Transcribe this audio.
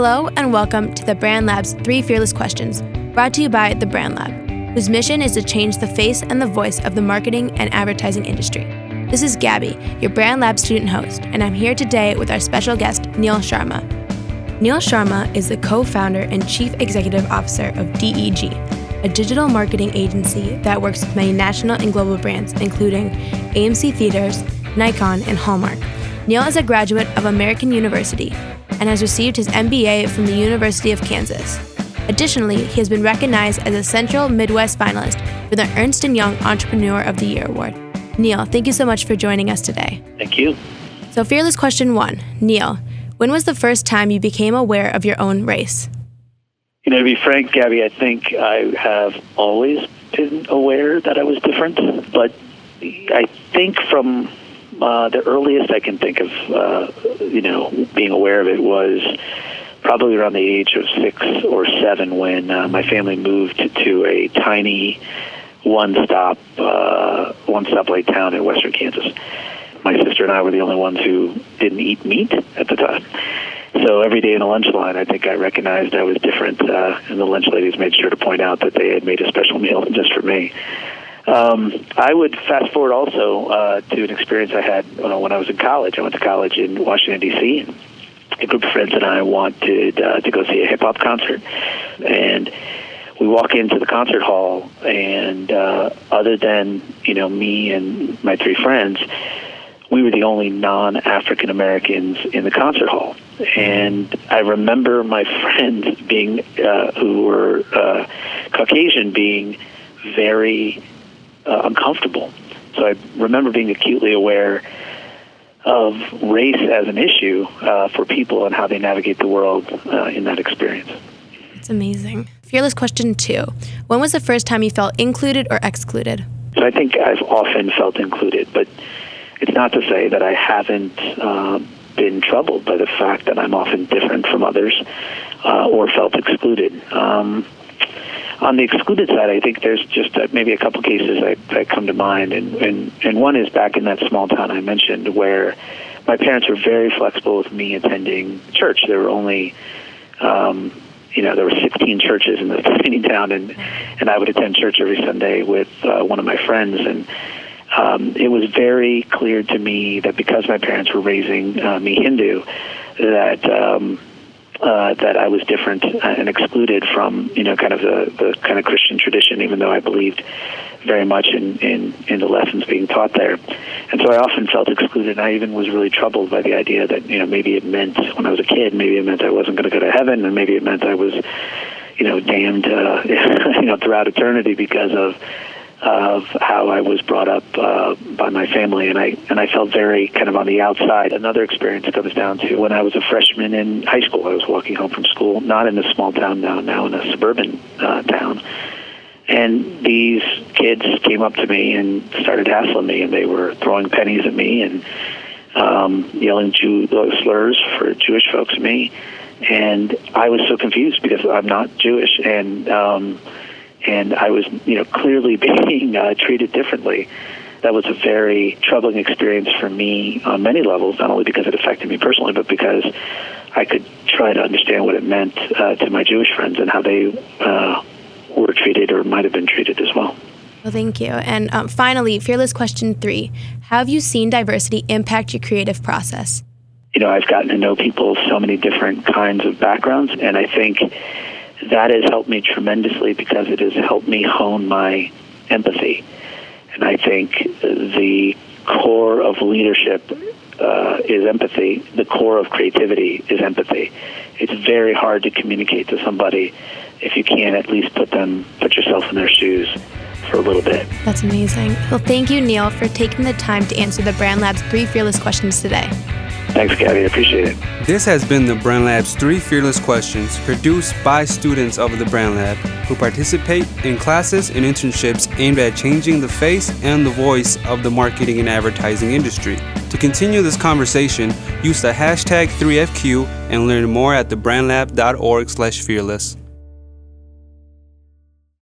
Hello, and welcome to the BrandLab's Three Fearless Questions, brought to you by the BrandLab, whose mission is to change the face and the voice of the marketing and advertising industry. This is Gabby, your BrandLab student host, and I'm here today with our special guest, Neal Sharma. Neal Sharma is the co founder and chief executive officer of DEG, a digital marketing agency that works with many national and global brands, including AMC Theaters, Nikon, and Hallmark. Neal is a graduate of American University and has received his MBA from the University of Kansas. Additionally, he has been recognized as a Central Midwest finalist for the Ernst & Young Entrepreneur of the Year Award. Neal, thank you so much for joining us today. Thank you. So, fearless question one Neal, when was the first time you became aware of your own race? You know, to be frank, Gabby, I think I have always been aware that I was different, but I think from uh, the earliest I can think of, uh, you know, being aware of it was probably around the age of six or seven when uh, my family moved to a tiny one-stop uh, one-stop lake town in western Kansas. My sister and I were the only ones who didn't eat meat at the time. So every day in the lunch line, I think I recognized I was different, uh, and the lunch ladies made sure to point out that they had made a special meal just for me. Um, I would fast forward also uh, to an experience I had uh, when I was in college. I went to college in Washington D.C. A group of friends and I wanted uh, to go see a hip hop concert, and we walk into the concert hall, and uh, other than you know me and my three friends, we were the only non-African Americans in the concert hall. And I remember my friends being, uh, who were uh, Caucasian, being very uh, uncomfortable. So I remember being acutely aware of race as an issue uh, for people and how they navigate the world uh, in that experience. It's amazing. Fearless question two When was the first time you felt included or excluded? So I think I've often felt included, but it's not to say that I haven't uh, been troubled by the fact that I'm often different from others uh, or felt excluded. Um, on the excluded side, I think there's just uh, maybe a couple cases that, that come to mind, and, and and one is back in that small town I mentioned where my parents were very flexible with me attending church. There were only um, you know, there were 16 churches in this tiny town, and and I would attend church every Sunday with uh, one of my friends, and um, it was very clear to me that because my parents were raising uh, me Hindu, that um, uh, that I was different and excluded from you know kind of the, the kind of Christian tradition, even though I believed very much in, in in the lessons being taught there, and so I often felt excluded. And I even was really troubled by the idea that you know maybe it meant when I was a kid, maybe it meant I wasn't going to go to heaven, and maybe it meant I was you know damned uh, you know throughout eternity because of of how I was brought up uh, by my family, and I and I felt very kind of on the outside. Another experience comes down to when I was a freshman in high school. I was walking home from school, not in a small town now, now in a suburban uh, town, and these kids came up to me and started hassling me, and they were throwing pennies at me and um, yelling Jew slurs for Jewish folks at me, and I was so confused because I'm not Jewish, and um, and I was, you know, clearly being uh, treated differently. That was a very troubling experience for me on many levels, not only because it affected me personally, but because I could try to understand what it meant uh, to my Jewish friends and how they uh, were treated or might have been treated as well. Well, thank you. And um, finally, fearless question three How have you seen diversity impact your creative process? You know, I've gotten to know people of so many different kinds of backgrounds, and I think that has helped me tremendously because it has helped me hone my empathy. And I think the core of leadership uh, is empathy. The core of creativity is empathy. It's very hard to communicate to somebody if you can't at least put them, put yourself in their shoes for a little bit. That's amazing. Well, thank you, Neal, for taking the time to answer the BrandLab's three fearless questions today. Thanks, Gabby. Appreciate it. This has been the BrandLab's three fearless questions produced by students of the BrandLab who participate in classes and internships aimed at changing the face and the voice of the marketing and advertising industry. To continue this conversation, use the hashtag 3FQ and learn more at thebrandlab.org slash fearless.